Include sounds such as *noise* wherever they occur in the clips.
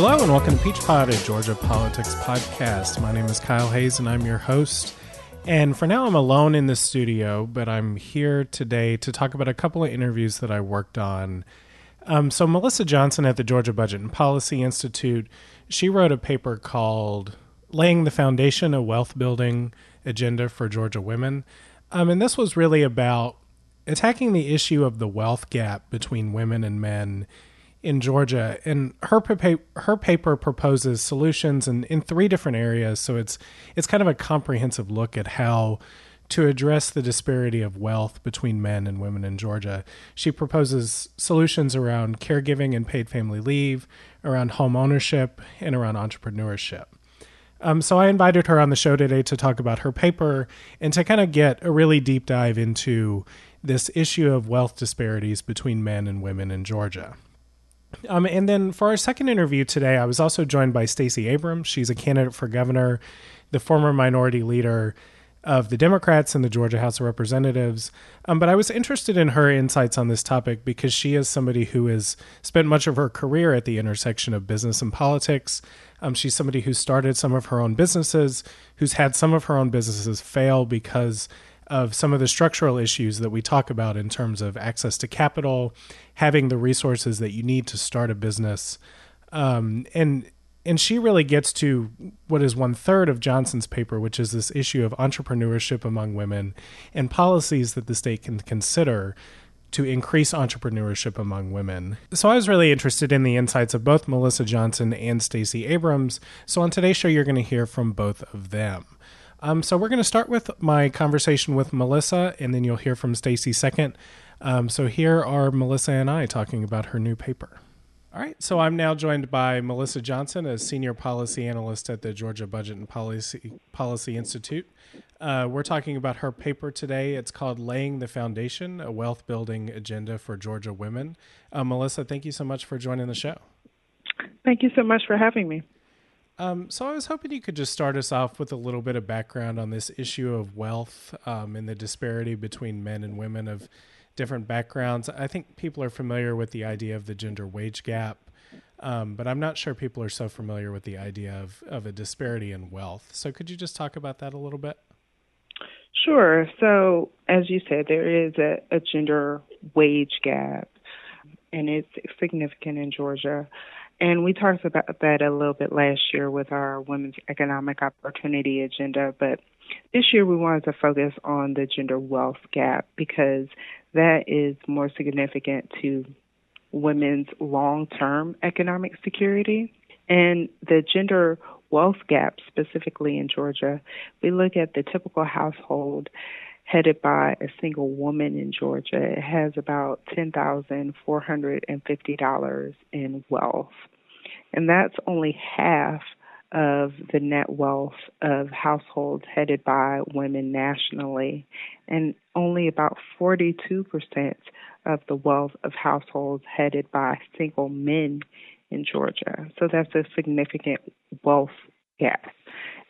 Hello and welcome to Peach Pod, a Georgia politics podcast. My name is Kyle Hayes and I'm your host. And for now, I'm alone in the studio, but I'm here today to talk about a couple of interviews that I worked on. Um, so, Melissa Johnson at the Georgia Budget and Policy Institute, she wrote a paper called Laying the Foundation, a Wealth Building Agenda for Georgia Women. Um, and this was really about attacking the issue of the wealth gap between women and men in Georgia, and her her paper proposes solutions in, in three different areas. So it's it's kind of a comprehensive look at how to address the disparity of wealth between men and women in Georgia. She proposes solutions around caregiving and paid family leave, around home ownership, and around entrepreneurship. Um, so I invited her on the show today to talk about her paper and to kind of get a really deep dive into this issue of wealth disparities between men and women in Georgia. Um, and then for our second interview today, I was also joined by Stacey Abrams. She's a candidate for governor, the former minority leader of the Democrats in the Georgia House of Representatives. Um, but I was interested in her insights on this topic because she is somebody who has spent much of her career at the intersection of business and politics. Um, she's somebody who started some of her own businesses, who's had some of her own businesses fail because of some of the structural issues that we talk about in terms of access to capital, having the resources that you need to start a business, um, and and she really gets to what is one third of Johnson's paper, which is this issue of entrepreneurship among women and policies that the state can consider to increase entrepreneurship among women. So I was really interested in the insights of both Melissa Johnson and Stacey Abrams. So on today's show, you're going to hear from both of them. Um, so we're going to start with my conversation with Melissa, and then you'll hear from Stacey second. Um, so here are Melissa and I talking about her new paper. All right, so I'm now joined by Melissa Johnson, a senior policy analyst at the Georgia Budget and Policy Policy Institute. Uh, we're talking about her paper today. It's called "Laying the Foundation: A Wealth Building Agenda for Georgia Women." Uh, Melissa, thank you so much for joining the show. Thank you so much for having me. Um, so I was hoping you could just start us off with a little bit of background on this issue of wealth um, and the disparity between men and women of different backgrounds. I think people are familiar with the idea of the gender wage gap, um, but I'm not sure people are so familiar with the idea of, of a disparity in wealth. So could you just talk about that a little bit? Sure. So, as you said, there is a, a gender wage gap, and it's significant in Georgia. And we talked about that a little bit last year with our Women's Economic Opportunity Agenda, but this year we wanted to focus on the gender wealth gap because that is more significant to women's long term economic security. And the gender wealth gap, specifically in Georgia, we look at the typical household headed by a single woman in Georgia. It has about $10,450 in wealth. And that's only half of the net wealth of households headed by women nationally, and only about 42% of the wealth of households headed by single men in Georgia. So that's a significant wealth gap.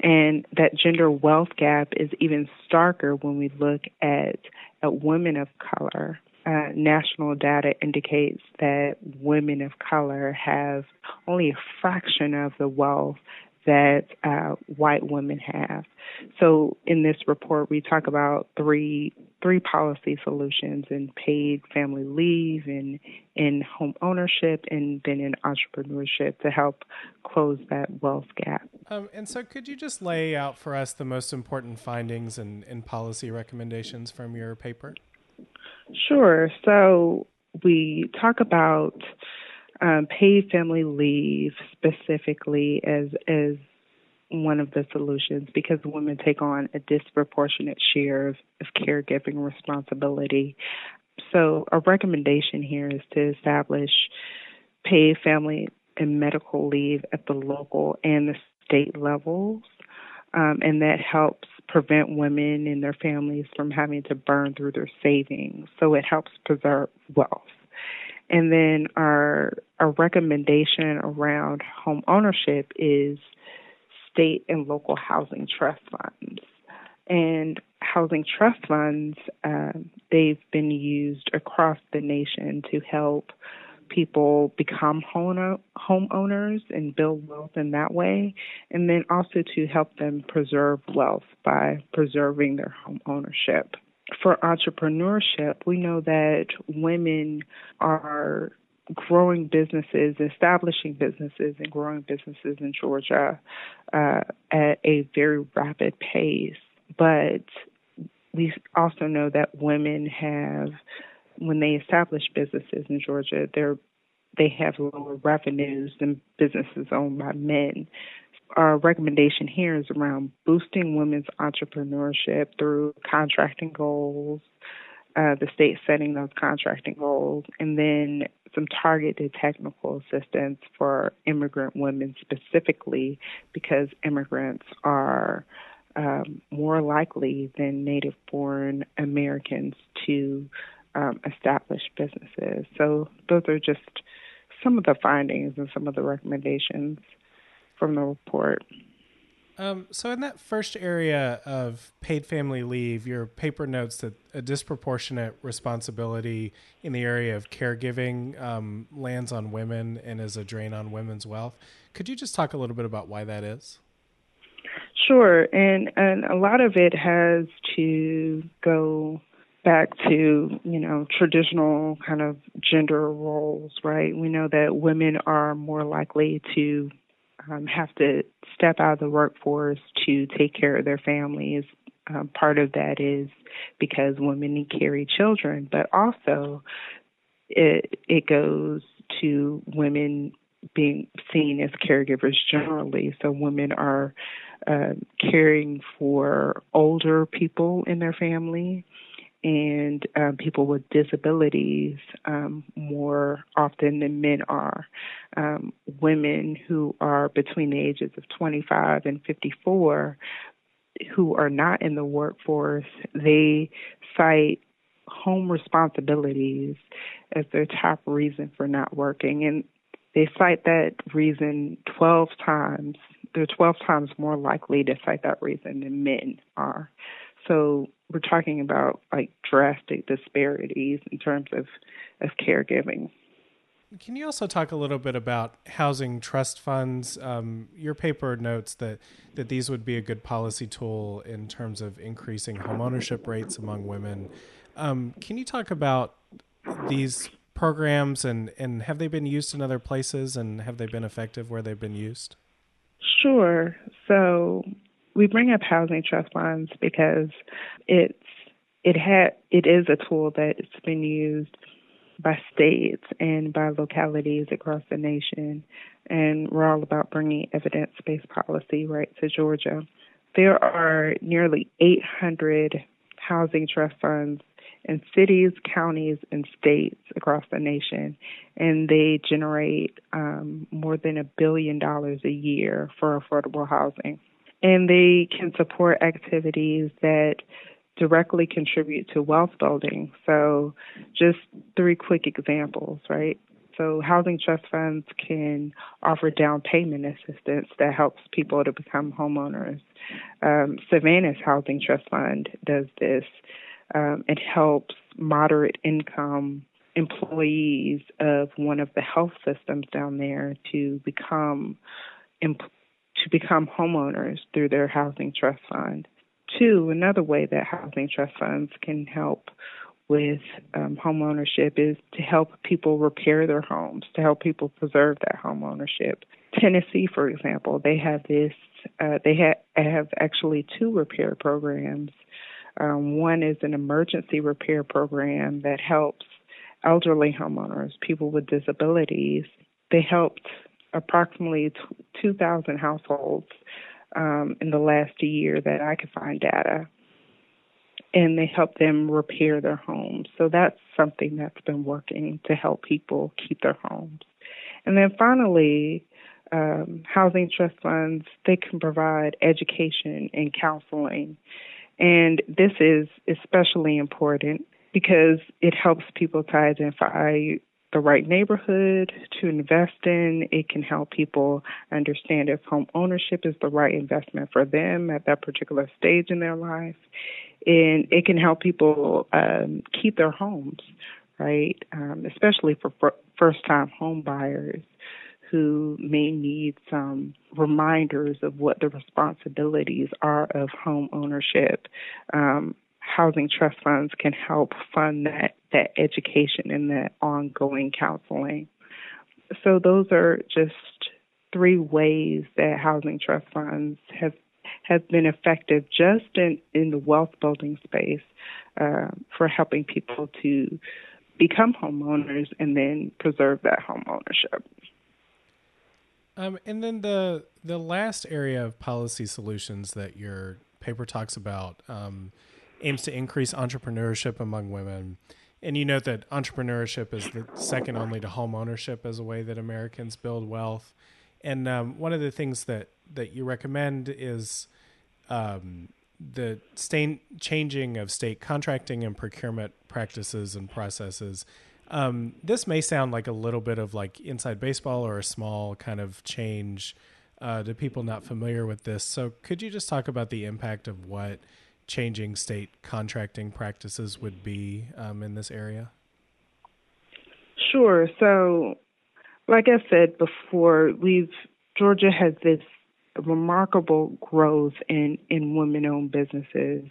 And that gender wealth gap is even starker when we look at, at women of color. Uh, national data indicates that women of color have only a fraction of the wealth that uh, white women have. So in this report, we talk about three three policy solutions in paid family leave, and in home ownership, and then in entrepreneurship to help close that wealth gap. Um, and so, could you just lay out for us the most important findings and, and policy recommendations from your paper? Sure. So we talk about um, paid family leave specifically as as one of the solutions because women take on a disproportionate share of, of caregiving responsibility. So a recommendation here is to establish paid family and medical leave at the local and the state levels, um, and that helps prevent women and their families from having to burn through their savings. So it helps preserve wealth. And then our our recommendation around home ownership is state and local housing trust funds. And housing trust funds, uh, they've been used across the nation to help people become home homeowners and build wealth in that way, and then also to help them preserve wealth by preserving their home ownership. For entrepreneurship, we know that women are growing businesses, establishing businesses, and growing businesses in Georgia uh, at a very rapid pace. But we also know that women have, when they establish businesses in Georgia, they're they have lower revenues than businesses owned by men. Our recommendation here is around boosting women's entrepreneurship through contracting goals, uh, the state setting those contracting goals, and then some targeted technical assistance for immigrant women specifically because immigrants are um, more likely than native born Americans to um, establish businesses. So, those are just some of the findings and some of the recommendations from the report. Um, so, in that first area of paid family leave, your paper notes that a disproportionate responsibility in the area of caregiving um, lands on women and is a drain on women's wealth. Could you just talk a little bit about why that is? Sure, and and a lot of it has to go back to you know traditional kind of gender roles, right? We know that women are more likely to um, have to step out of the workforce to take care of their families. Um, part of that is because women carry children, but also it it goes to women being seen as caregivers generally. So women are uh, caring for older people in their family and um, people with disabilities um, more often than men are. Um, women who are between the ages of 25 and 54 who are not in the workforce, they cite home responsibilities as their top reason for not working. And they cite that reason 12 times. They're 12 times more likely to cite that reason than men are. So we're talking about like drastic disparities in terms of, of caregiving. Can you also talk a little bit about housing trust funds? Um, your paper notes that, that these would be a good policy tool in terms of increasing homeownership rates among women. Um, can you talk about these programs and, and have they been used in other places and have they been effective where they've been used? Sure. So we bring up housing trust funds because it's it had it is a tool that's been used by states and by localities across the nation, and we're all about bringing evidence-based policy right to Georgia. There are nearly 800 housing trust funds in cities, counties, and states across the nation, and they generate um, more than a billion dollars a year for affordable housing and they can support activities that directly contribute to wealth building. So, just three quick examples, right? So, housing trust funds can offer down payment assistance that helps people to become homeowners. Um, Savannah's Housing Trust Fund does this. Um, it helps moderate income employees of one of the health systems down there to become to become homeowners through their housing trust fund. Two, another way that housing trust funds can help with um, home ownership is to help people repair their homes, to help people preserve that home ownership. Tennessee, for example, they have this. Uh, they ha- have actually two repair programs. Um, one is an emergency repair program that helps elderly homeowners, people with disabilities. They helped approximately 2,000 households um, in the last year that I could find data. And they help them repair their homes. So that's something that's been working to help people keep their homes. And then finally, um, housing trust funds, they can provide education and counseling. And this is especially important because it helps people to identify the right neighborhood to invest in. It can help people understand if home ownership is the right investment for them at that particular stage in their life. And it can help people um, keep their homes, right? Um, especially for first time home buyers who may need some reminders of what the responsibilities are of home ownership. Um, housing trust funds can help fund that, that education and that ongoing counseling. So, those are just three ways that housing trust funds have have been effective just in, in the wealth building space uh, for helping people to become homeowners and then preserve that home ownership. Um, and then the the last area of policy solutions that your paper talks about um, aims to increase entrepreneurship among women. And you note that entrepreneurship is the second only to home ownership as a way that Americans build wealth. And um, one of the things that that you recommend is um, the state changing of state contracting and procurement practices and processes. Um, this may sound like a little bit of like inside baseball or a small kind of change uh, to people not familiar with this. So, could you just talk about the impact of what changing state contracting practices would be um, in this area? Sure. So, like I said before, we've Georgia has this remarkable growth in, in women owned businesses.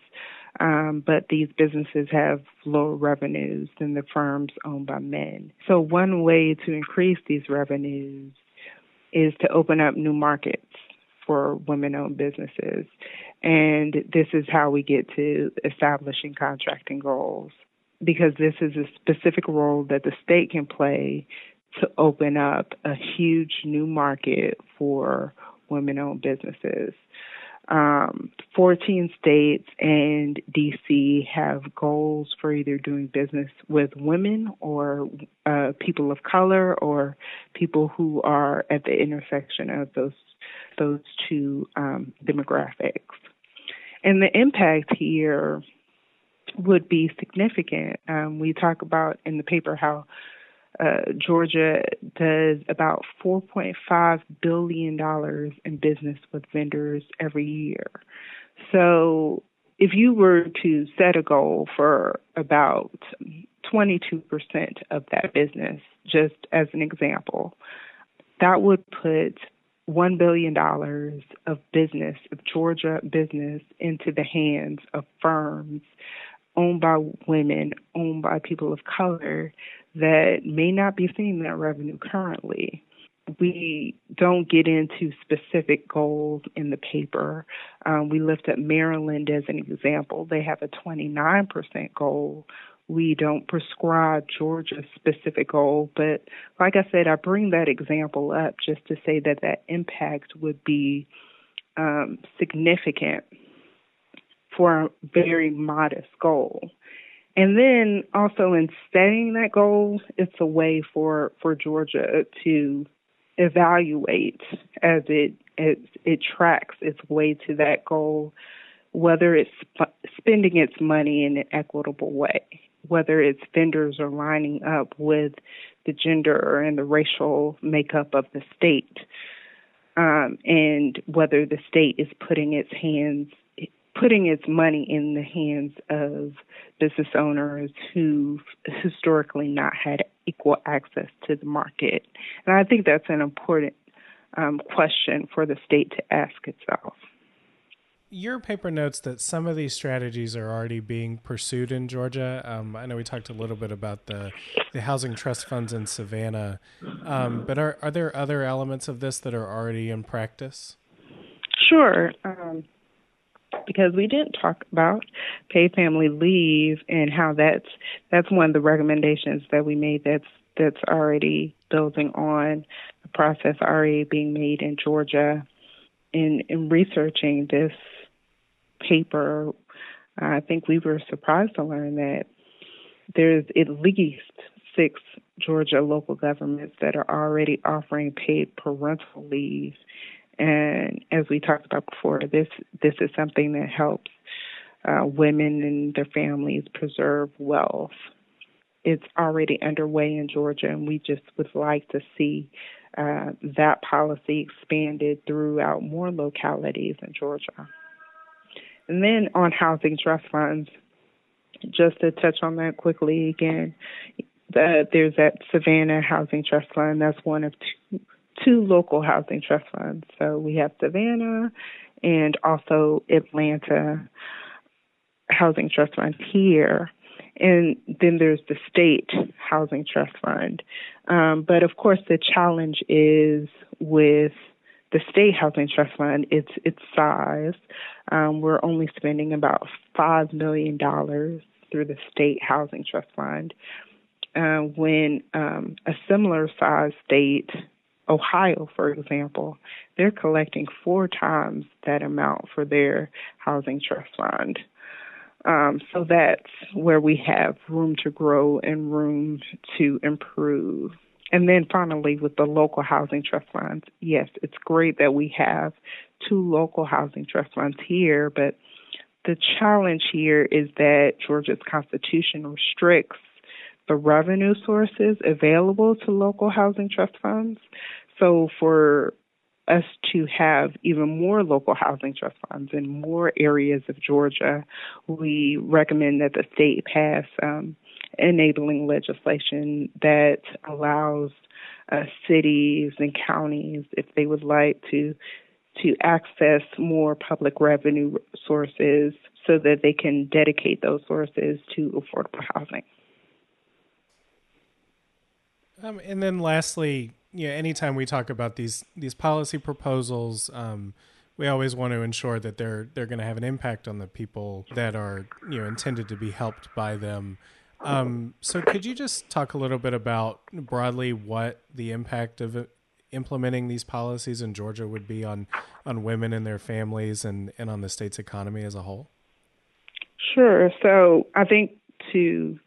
Um, but these businesses have lower revenues than the firms owned by men. So, one way to increase these revenues is to open up new markets for women owned businesses. And this is how we get to establishing contracting goals because this is a specific role that the state can play to open up a huge new market for women owned businesses. Um, 14 states and DC have goals for either doing business with women or uh, people of color or people who are at the intersection of those those two um, demographics. And the impact here would be significant. Um, we talk about in the paper how uh, Georgia does about $4.5 billion in business with vendors every year. So if you were to set a goal for about 22% of that business, just as an example, that would put $1 billion of business, of Georgia business, into the hands of firms owned by women, owned by people of color that may not be seeing that revenue currently. We don't get into specific goals in the paper. Um, we lift up Maryland as an example. They have a 29% goal. We don't prescribe Georgia's specific goal, but like I said, I bring that example up just to say that that impact would be um, significant for a very modest goal. And then also in setting that goal, it's a way for, for Georgia to evaluate as it, it it tracks its way to that goal, whether it's sp- spending its money in an equitable way, whether its vendors are lining up with the gender and the racial makeup of the state, um, and whether the state is putting its hands putting its money in the hands of business owners who've historically not had equal access to the market. And I think that's an important um, question for the state to ask itself. Your paper notes that some of these strategies are already being pursued in Georgia. Um, I know we talked a little bit about the the housing trust funds in Savannah, um, but are are there other elements of this that are already in practice? Sure. Um, because we didn't talk about paid family leave and how that's that's one of the recommendations that we made that's that's already building on the process already being made in Georgia in in researching this paper I think we were surprised to learn that there's at least six Georgia local governments that are already offering paid parental leave and as we talked about before, this this is something that helps uh, women and their families preserve wealth. It's already underway in Georgia, and we just would like to see uh, that policy expanded throughout more localities in Georgia. And then on housing trust funds, just to touch on that quickly again, the, there's that Savannah Housing Trust Fund. That's one of two, two local housing trust funds. So we have Savannah and also Atlanta Housing Trust Fund here. And then there's the state housing trust fund. Um, but of course, the challenge is with the state housing trust fund, its its size. Um, we're only spending about five million dollars through the state housing trust fund, uh, when um, a similar size state, Ohio, for example, they're collecting four times that amount for their housing trust fund. Um, so that's where we have room to grow and room to improve. And then finally, with the local housing trust funds, yes, it's great that we have two local housing trust funds here, but the challenge here is that Georgia's constitution restricts the revenue sources available to local housing trust funds. So for us to have even more local housing trust funds in more areas of Georgia, we recommend that the state pass um, enabling legislation that allows uh, cities and counties, if they would like to, to access more public revenue sources so that they can dedicate those sources to affordable housing. Um, and then lastly, yeah, anytime we talk about these these policy proposals, um, we always want to ensure that they're they're going to have an impact on the people that are you know intended to be helped by them. Um, so, could you just talk a little bit about broadly what the impact of implementing these policies in Georgia would be on on women and their families and and on the state's economy as a whole? Sure. So, I think to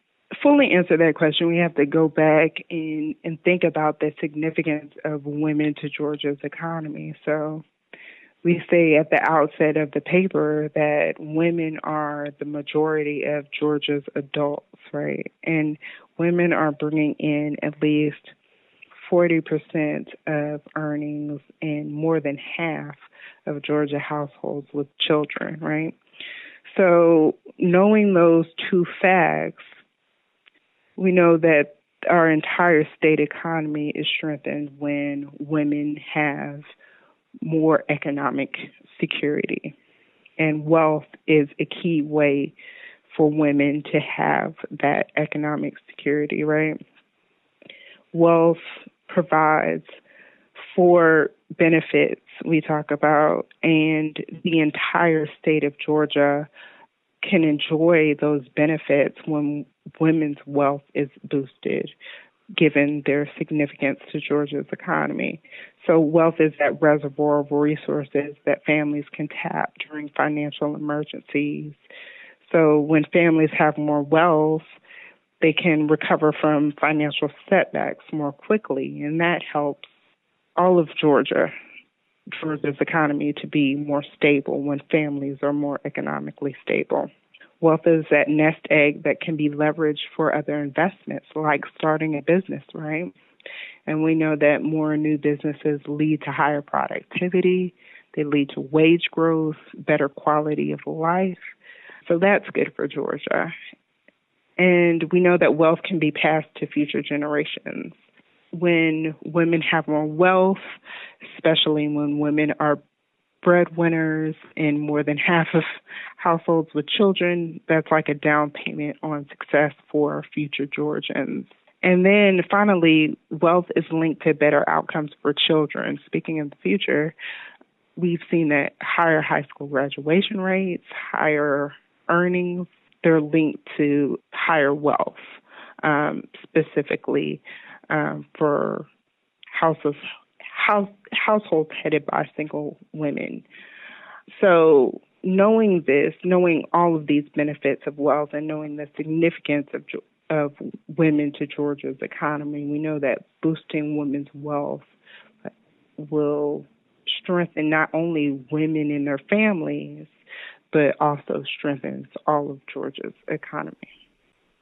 fully answer that question, we have to go back and, and think about the significance of women to Georgia's economy. So we say at the outset of the paper that women are the majority of Georgia's adults, right? And women are bringing in at least 40% of earnings and more than half of Georgia households with children, right? So knowing those two facts, we know that our entire state economy is strengthened when women have more economic security. And wealth is a key way for women to have that economic security, right? Wealth provides for benefits we talk about, and the entire state of Georgia can enjoy those benefits when women's wealth is boosted, given their significance to Georgia's economy. So, wealth is that reservoir of resources that families can tap during financial emergencies. So, when families have more wealth, they can recover from financial setbacks more quickly, and that helps all of Georgia, Georgia's economy, to be more stable when families are more economically stable. Wealth is that nest egg that can be leveraged for other investments, like starting a business, right? And we know that more new businesses lead to higher productivity, they lead to wage growth, better quality of life. So that's good for Georgia. And we know that wealth can be passed to future generations. When women have more wealth, especially when women are breadwinners in more than half of households with children, that's like a down payment on success for future Georgians. And then finally, wealth is linked to better outcomes for children. Speaking of the future, we've seen that higher high school graduation rates, higher earnings, they're linked to higher wealth, um, specifically um, for houses house, households headed by single women. So, knowing this, knowing all of these benefits of wealth, and knowing the significance of of women to Georgia's economy, we know that boosting women's wealth will strengthen not only women and their families, but also strengthens all of Georgia's economy.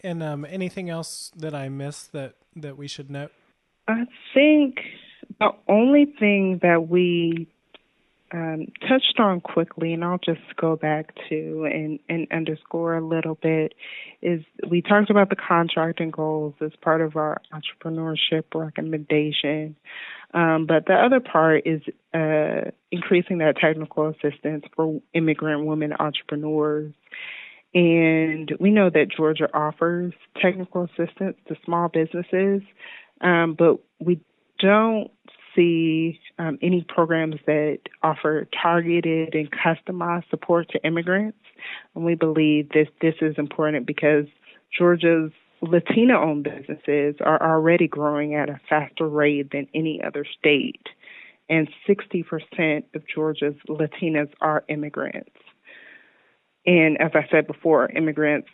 And um, anything else that I missed that that we should note? I think the only thing that we um, touched on quickly, and I'll just go back to and, and underscore a little bit, is we talked about the contracting goals as part of our entrepreneurship recommendation. Um, but the other part is uh, increasing that technical assistance for immigrant women entrepreneurs. And we know that Georgia offers technical assistance to small businesses, um, but we don't see um, any programs that offer targeted and customized support to immigrants. And we believe this this is important because Georgia's Latina owned businesses are already growing at a faster rate than any other state. And 60% of Georgia's Latinas are immigrants. And as I said before, immigrants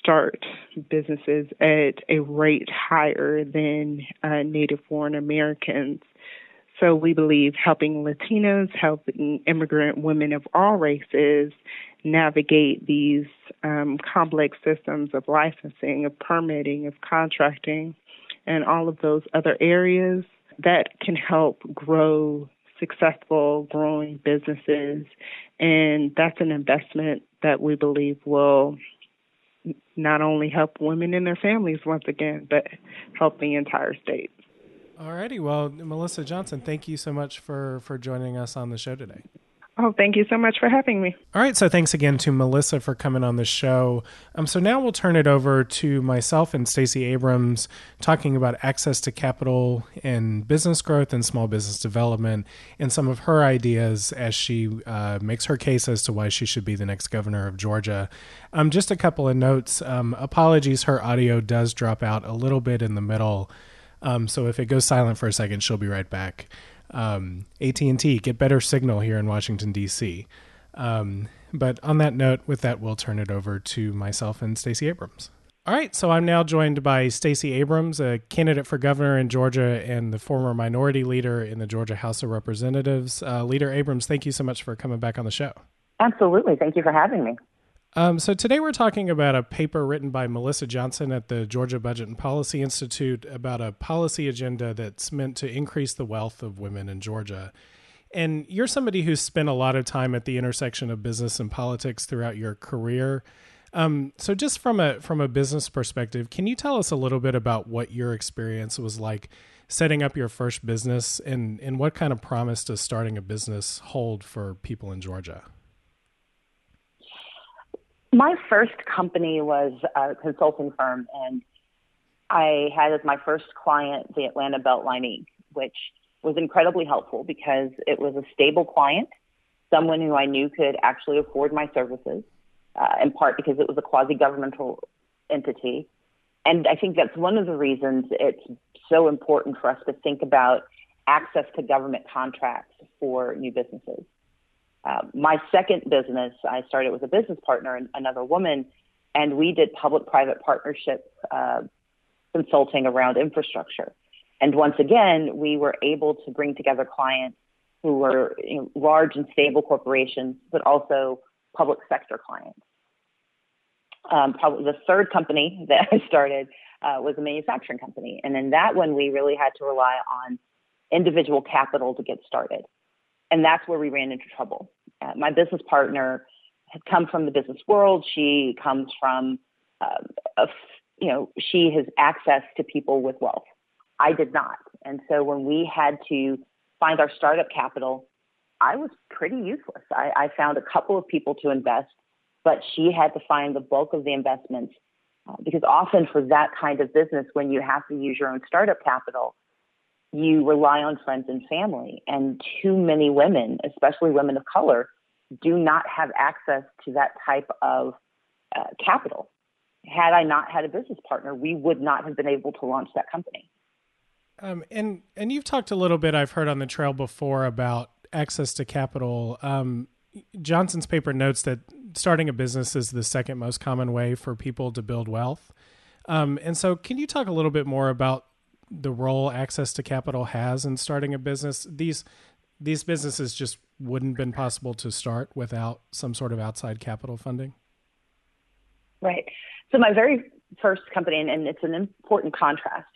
start businesses at a rate higher than uh, native born Americans. So we believe helping Latinos, helping immigrant women of all races navigate these um, complex systems of licensing, of permitting, of contracting, and all of those other areas that can help grow successful, growing businesses. And that's an investment that we believe will not only help women and their families once again, but help the entire state. Alrighty, well, Melissa Johnson, thank you so much for for joining us on the show today. Oh, thank you so much for having me. All right, so thanks again to Melissa for coming on the show. Um, so now we'll turn it over to myself and Stacey Abrams talking about access to capital and business growth and small business development and some of her ideas as she uh, makes her case as to why she should be the next governor of Georgia. Um, just a couple of notes. Um, apologies, her audio does drop out a little bit in the middle. Um, so if it goes silent for a second, she'll be right back um, AT&T get better signal here in Washington D.C. Um, but on that note, with that, we'll turn it over to myself and Stacey Abrams. All right, so I'm now joined by Stacey Abrams, a candidate for governor in Georgia and the former minority leader in the Georgia House of Representatives. Uh, leader Abrams, thank you so much for coming back on the show. Absolutely. Thank you for having me. Um, so today we're talking about a paper written by Melissa Johnson at the Georgia Budget and Policy Institute about a policy agenda that's meant to increase the wealth of women in Georgia. And you're somebody who's spent a lot of time at the intersection of business and politics throughout your career. Um, so, just from a from a business perspective, can you tell us a little bit about what your experience was like setting up your first business, and and what kind of promise does starting a business hold for people in Georgia? My first company was a consulting firm, and I had as my first client the Atlanta Beltline Inc., which was incredibly helpful because it was a stable client, someone who I knew could actually afford my services, uh, in part because it was a quasi governmental entity. And I think that's one of the reasons it's so important for us to think about access to government contracts for new businesses. Uh, my second business, I started with a business partner, and another woman, and we did public-private partnership uh, consulting around infrastructure. And once again, we were able to bring together clients who were you know, large and stable corporations, but also public sector clients. Um, probably the third company *laughs* that I started uh, was a manufacturing company, and in that one, we really had to rely on individual capital to get started and that's where we ran into trouble. Uh, my business partner had come from the business world. She comes from, uh, a, you know, she has access to people with wealth. I did not. And so when we had to find our startup capital, I was pretty useless. I, I found a couple of people to invest, but she had to find the bulk of the investments uh, because often for that kind of business, when you have to use your own startup capital, you rely on friends and family. And too many women, especially women of color, do not have access to that type of uh, capital. Had I not had a business partner, we would not have been able to launch that company. Um, and and you've talked a little bit. I've heard on the trail before about access to capital. Um, Johnson's paper notes that starting a business is the second most common way for people to build wealth. Um, and so, can you talk a little bit more about the role access to capital has in starting a business. These these businesses just wouldn't been possible to start without some sort of outside capital funding. Right. So my very first company, and it's an important contrast.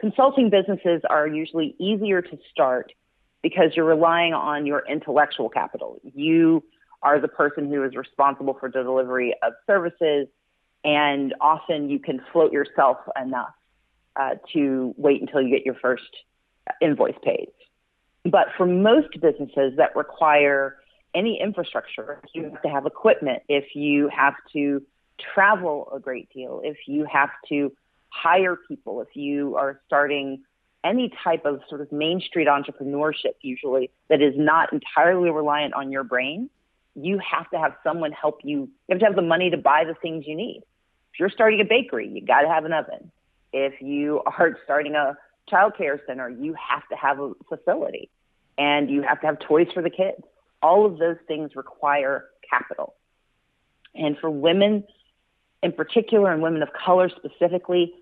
Consulting businesses are usually easier to start because you're relying on your intellectual capital. You are the person who is responsible for the delivery of services, and often you can float yourself enough uh, to wait until you get your first invoice paid. But for most businesses that require any infrastructure, you have to have equipment, if you have to travel a great deal, if you have to hire people, if you are starting any type of sort of main street entrepreneurship, usually that is not entirely reliant on your brain, you have to have someone help you. You have to have the money to buy the things you need. If you're starting a bakery, you got to have an oven. If you are starting a child care center, you have to have a facility and you have to have toys for the kids. All of those things require capital. And for women in particular, and women of color specifically,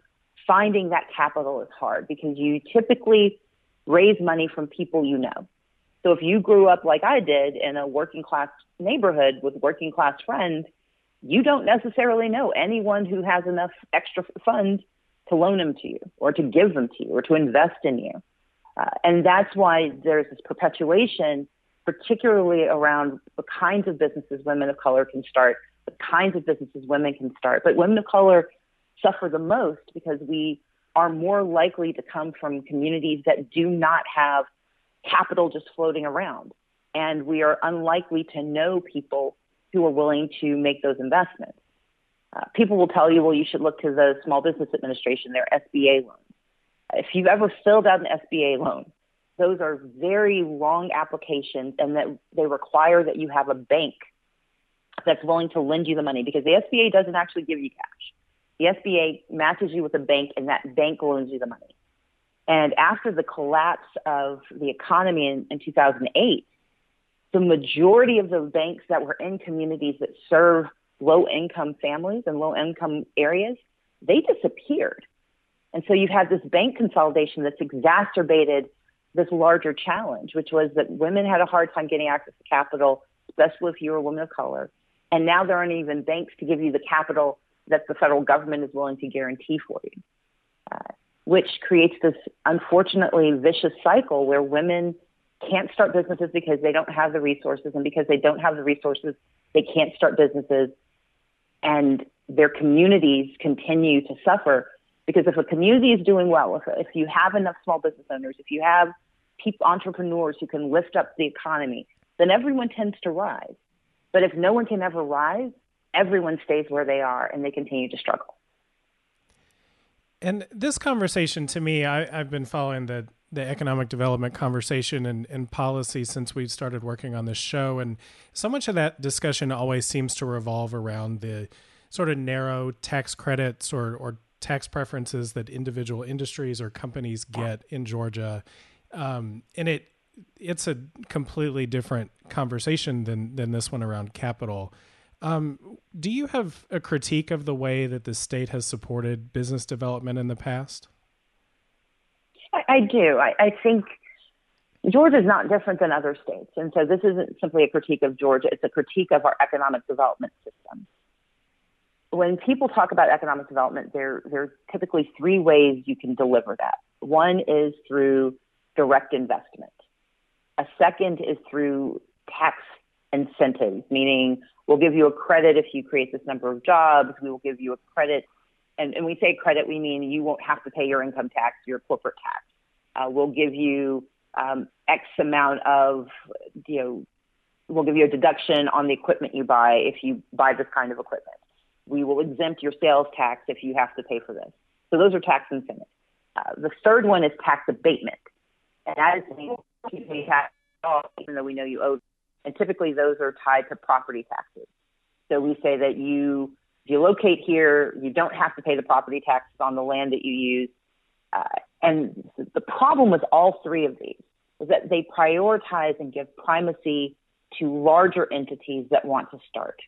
finding that capital is hard because you typically raise money from people you know. So if you grew up like I did in a working class neighborhood with working class friends, you don't necessarily know anyone who has enough extra funds to loan them to you or to give them to you or to invest in you. Uh, and that's why there's this perpetuation, particularly around the kinds of businesses women of color can start, the kinds of businesses women can start. But women of color suffer the most because we are more likely to come from communities that do not have capital just floating around. And we are unlikely to know people who are willing to make those investments. Uh, people will tell you, well, you should look to the Small Business Administration, their SBA loans. If you've ever filled out an SBA loan, those are very long applications and that they require that you have a bank that's willing to lend you the money because the SBA doesn't actually give you cash. The SBA matches you with a bank and that bank loans you the money. And after the collapse of the economy in, in 2008, the majority of the banks that were in communities that serve low income families and low income areas, they disappeared. And so you've had this bank consolidation that's exacerbated this larger challenge, which was that women had a hard time getting access to capital, especially if you were a woman of color. And now there aren't even banks to give you the capital that the federal government is willing to guarantee for you, uh, which creates this unfortunately vicious cycle where women can't start businesses because they don't have the resources, and because they don't have the resources, they can't start businesses, and their communities continue to suffer. Because if a community is doing well, if, if you have enough small business owners, if you have people, entrepreneurs who can lift up the economy, then everyone tends to rise. But if no one can ever rise, everyone stays where they are and they continue to struggle. And this conversation, to me, I, have been following the the economic development conversation and, and policy since we've started working on this show, and so much of that discussion always seems to revolve around the sort of narrow tax credits or or tax preferences that individual industries or companies get in Georgia, um, and it it's a completely different conversation than than this one around capital. Um, do you have a critique of the way that the state has supported business development in the past? I, I do. I, I think Georgia is not different than other states. And so this isn't simply a critique of Georgia, it's a critique of our economic development system. When people talk about economic development, there, there are typically three ways you can deliver that. One is through direct investment. A second is through tax incentives, meaning we'll give you a credit if you create this number of jobs. We will give you a credit. And, and we say credit, we mean you won't have to pay your income tax, your corporate tax. Uh, we'll give you um, X amount of, you know, we'll give you a deduction on the equipment you buy if you buy this kind of equipment. We will exempt your sales tax if you have to pay for this. So those are tax incentives. Uh, the third one is tax abatement. And that is you pay tax off, even though we know you owe and typically those are tied to property taxes. So we say that you, you locate here, you don't have to pay the property taxes on the land that you use. Uh, and the problem with all three of these is that they prioritize and give primacy to larger entities that want to start.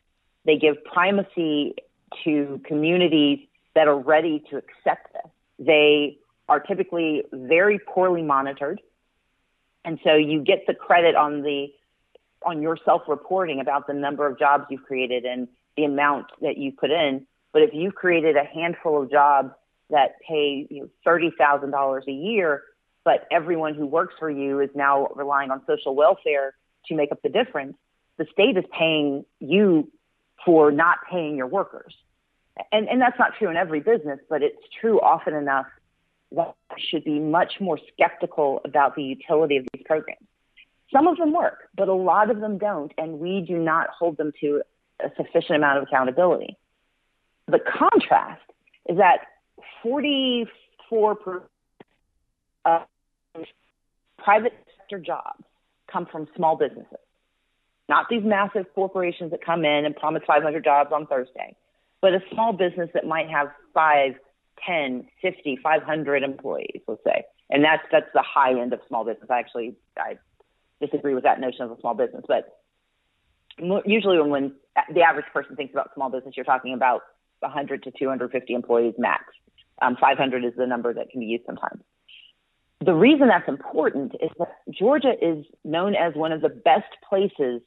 They give primacy to communities that are ready to accept this. They are typically very poorly monitored. And so you get the credit on the on your self-reporting about the number of jobs you've created and the amount that you put in. But if you've created a handful of jobs that pay you know, thirty thousand dollars a year, but everyone who works for you is now relying on social welfare to make up the difference, the state is paying you for not paying your workers. And, and that's not true in every business, but it's true often enough that I should be much more skeptical about the utility of these programs. Some of them work, but a lot of them don't, and we do not hold them to a sufficient amount of accountability. The contrast is that 44% of uh, private sector jobs come from small businesses, not these massive corporations that come in and promise 500 jobs on Thursday, but a small business that might have 5, 10, 50, 500 employees, let's say. And that's that's the high end of small business. I actually I disagree with that notion of a small business, but usually when, when the average person thinks about small business, you're talking about 100 to 250 employees max. Um, 500 is the number that can be used sometimes. The reason that's important is that Georgia is known as one of the best places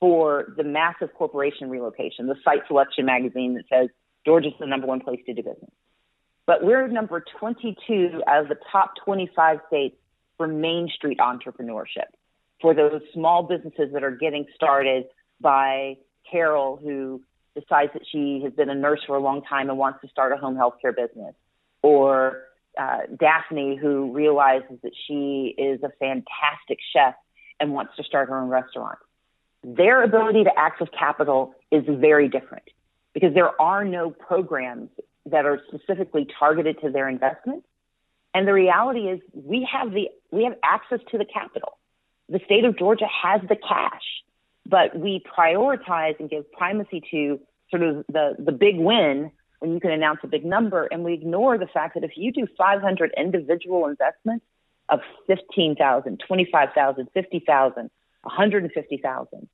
for the massive corporation relocation. The Site Selection magazine that says Georgia's the number one place to do business. But we're number 22 out of the top 25 states for Main Street entrepreneurship, for those small businesses that are getting started by Carol, who decides that she has been a nurse for a long time and wants to start a home health care business, or uh, Daphne, who realizes that she is a fantastic chef and wants to start her own restaurant. Their ability to access capital is very different because there are no programs that are specifically targeted to their investment. And the reality is we have the we have access to the capital. The state of Georgia has the cash, but we prioritize and give primacy to sort of the, the big win when you can announce a big number. And we ignore the fact that if you do 500 individual investments of 15,000, 25,000, 50,000, 150,000,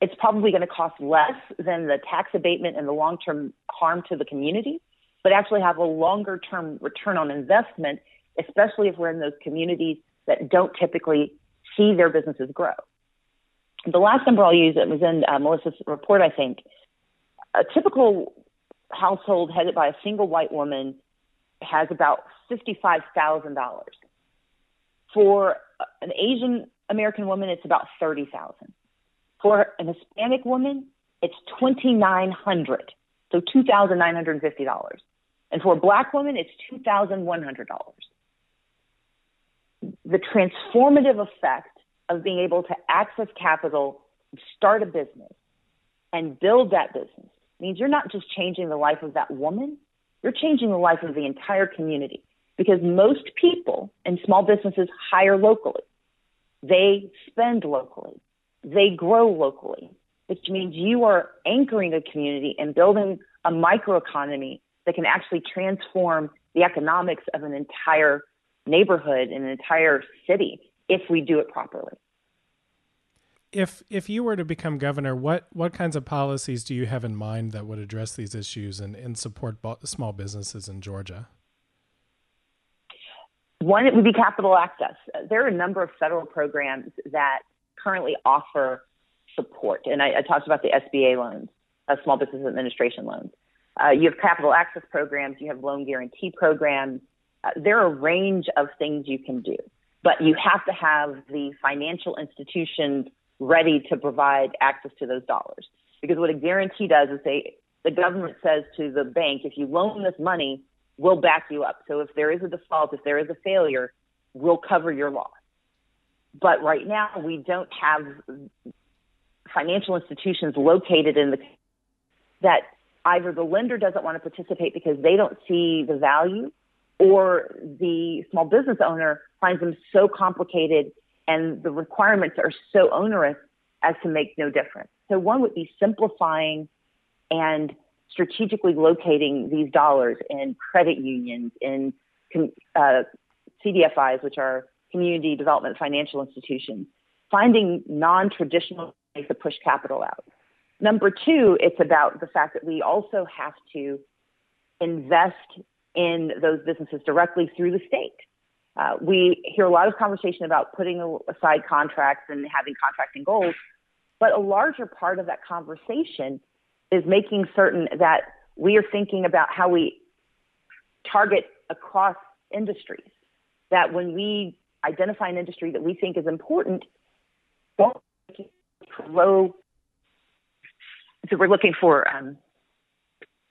it's probably going to cost less than the tax abatement and the long term harm to the community, but actually have a longer term return on investment, especially if we're in those communities that don't typically see their businesses grow. The last number I'll use, it was in uh, Melissa's report, I think. A typical household headed by a single white woman has about $55,000. For an Asian American woman, it's about 30,000. For an Hispanic woman, it's 2,900. So $2,950. And for a black woman, it's $2,100. The transformative effect of being able to access capital, start a business, and build that business means you're not just changing the life of that woman, you're changing the life of the entire community. Because most people in small businesses hire locally, they spend locally, they grow locally, which means you are anchoring a community and building a microeconomy that can actually transform the economics of an entire neighborhood, in an entire city, if we do it properly. If if you were to become governor, what what kinds of policies do you have in mind that would address these issues and, and support small businesses in Georgia? One, it would be capital access. There are a number of federal programs that currently offer support, and I, I talked about the SBA loans, uh, Small Business Administration loans. Uh, you have capital access programs, you have loan guarantee programs. There are a range of things you can do, but you have to have the financial institutions ready to provide access to those dollars. Because what a guarantee does is say the government says to the bank, if you loan this money, we'll back you up. So if there is a default, if there is a failure, we'll cover your loss. But right now, we don't have financial institutions located in the that either the lender doesn't want to participate because they don't see the value or the small business owner finds them so complicated and the requirements are so onerous as to make no difference. So one would be simplifying and strategically locating these dollars in credit unions, in uh, CDFIs, which are community development financial institutions, finding non-traditional ways to push capital out. Number two, it's about the fact that we also have to invest in those businesses directly through the state. Uh, we hear a lot of conversation about putting aside contracts and having contracting goals, but a larger part of that conversation is making certain that we are thinking about how we target across industries. that when we identify an industry that we think is important, well, low. So we're looking for um,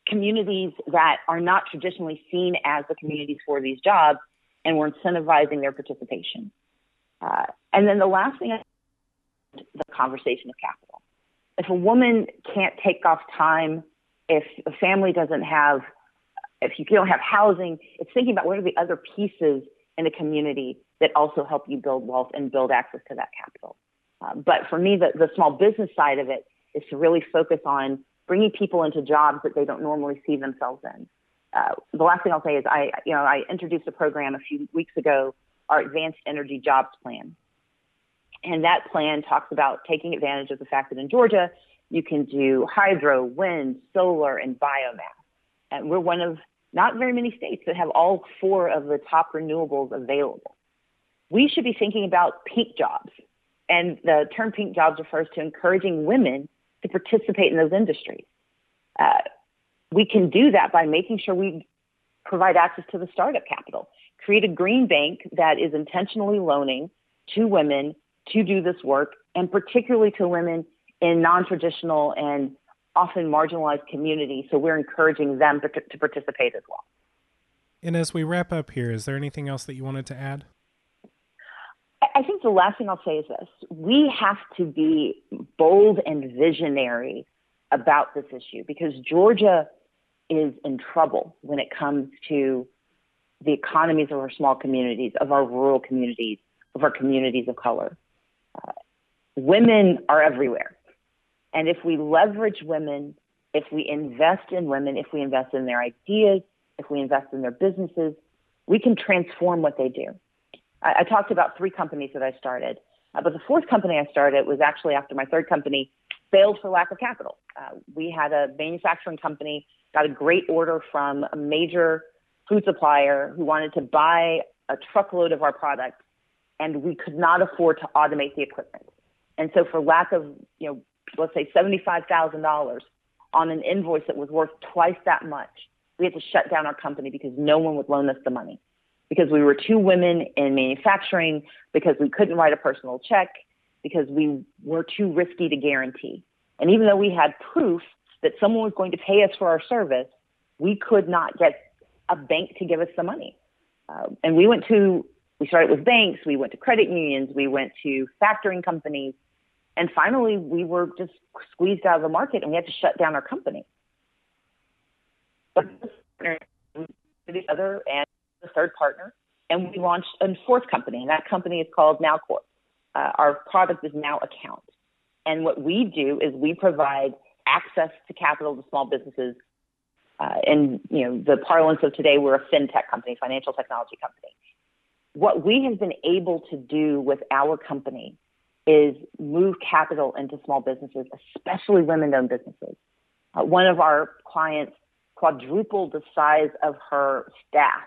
communities that are not traditionally seen as the communities for these jobs, and we're incentivizing their participation. Uh, and then the last thing, the conversation of capital. If a woman can't take off time, if a family doesn't have, if you don't have housing, it's thinking about what are the other pieces in the community that also help you build wealth and build access to that capital. Uh, but for me, the, the small business side of it is to really focus on bringing people into jobs that they don't normally see themselves in. Uh, the last thing I'll say is I, you know, I introduced a program a few weeks ago, our Advanced Energy Jobs Plan. And that plan talks about taking advantage of the fact that in Georgia, you can do hydro, wind, solar, and biomass. And we're one of not very many states that have all four of the top renewables available. We should be thinking about pink jobs. And the term pink jobs refers to encouraging women to participate in those industries. Uh, we can do that by making sure we provide access to the startup capital, create a green bank that is intentionally loaning to women to do this work, and particularly to women in non traditional and often marginalized communities. So we're encouraging them to, to participate as well. And as we wrap up here, is there anything else that you wanted to add? I think the last thing I'll say is this we have to be bold and visionary about this issue because Georgia is in trouble when it comes to the economies of our small communities, of our rural communities, of our communities of color. Uh, women are everywhere. And if we leverage women, if we invest in women, if we invest in their ideas, if we invest in their businesses, we can transform what they do. I, I talked about three companies that I started, uh, but the fourth company I started was actually after my third company failed for lack of capital. Uh, we had a manufacturing company, got a great order from a major food supplier who wanted to buy a truckload of our product, and we could not afford to automate the equipment. And so, for lack of, you know, let's say $75,000 on an invoice that was worth twice that much, we had to shut down our company because no one would loan us the money because we were two women in manufacturing, because we couldn't write a personal check, because we were too risky to guarantee. And even though we had proof that someone was going to pay us for our service, we could not get a bank to give us the money. Uh, and we went to, we started with banks, we went to credit unions, we went to factoring companies, and finally we were just squeezed out of the market and we had to shut down our company. But the other and the third partner, and we launched a fourth company, and that company is called NowCorp. Uh, our product is Now Account, and what we do is we provide access to capital to small businesses. Uh, in you know the parlance of today, we're a fintech company, financial technology company. What we have been able to do with our company is move capital into small businesses, especially women-owned businesses. Uh, one of our clients quadrupled the size of her staff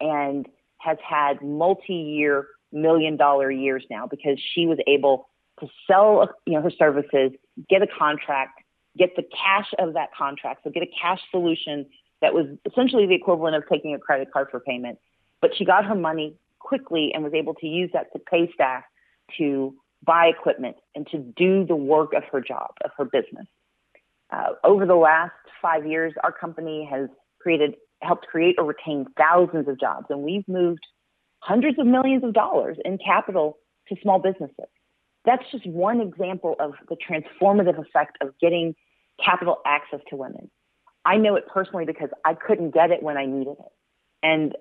and has had multi-year million dollar years now because she was able to sell you know her services get a contract get the cash of that contract so get a cash solution that was essentially the equivalent of taking a credit card for payment. But she got her money quickly and was able to use that to pay staff to buy equipment and to do the work of her job of her business. Uh, over the last five years our company has created helped create or retain thousands of jobs, and we've moved hundreds of millions of dollars in capital to small businesses. That's just one example of the transformative effect of getting capital access to women. I know it personally because I couldn't get it when I needed it. And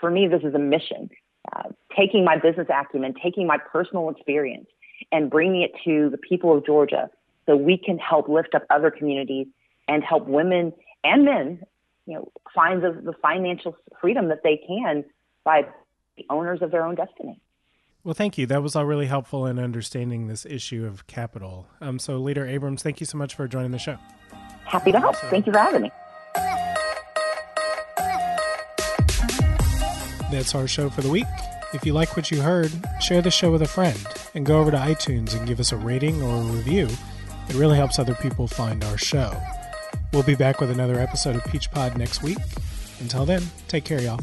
for me, this is a mission. Uh, taking my business acumen, taking my personal experience, and bringing it to the people of Georgia so we can help lift up other communities and help women and men you know, find the, the financial freedom that they can by the owners of their own destiny. Well, thank you. That was all really helpful in understanding this issue of capital. Um, so, Leader Abrams, thank you so much for joining the show. Happy to help. Thank you for having me. That's our show for the week. If you like what you heard, share the show with a friend and go over to iTunes and give us a rating or a review. It really helps other people find our show. We'll be back with another episode of Peach Pod next week. Until then, take care, y'all.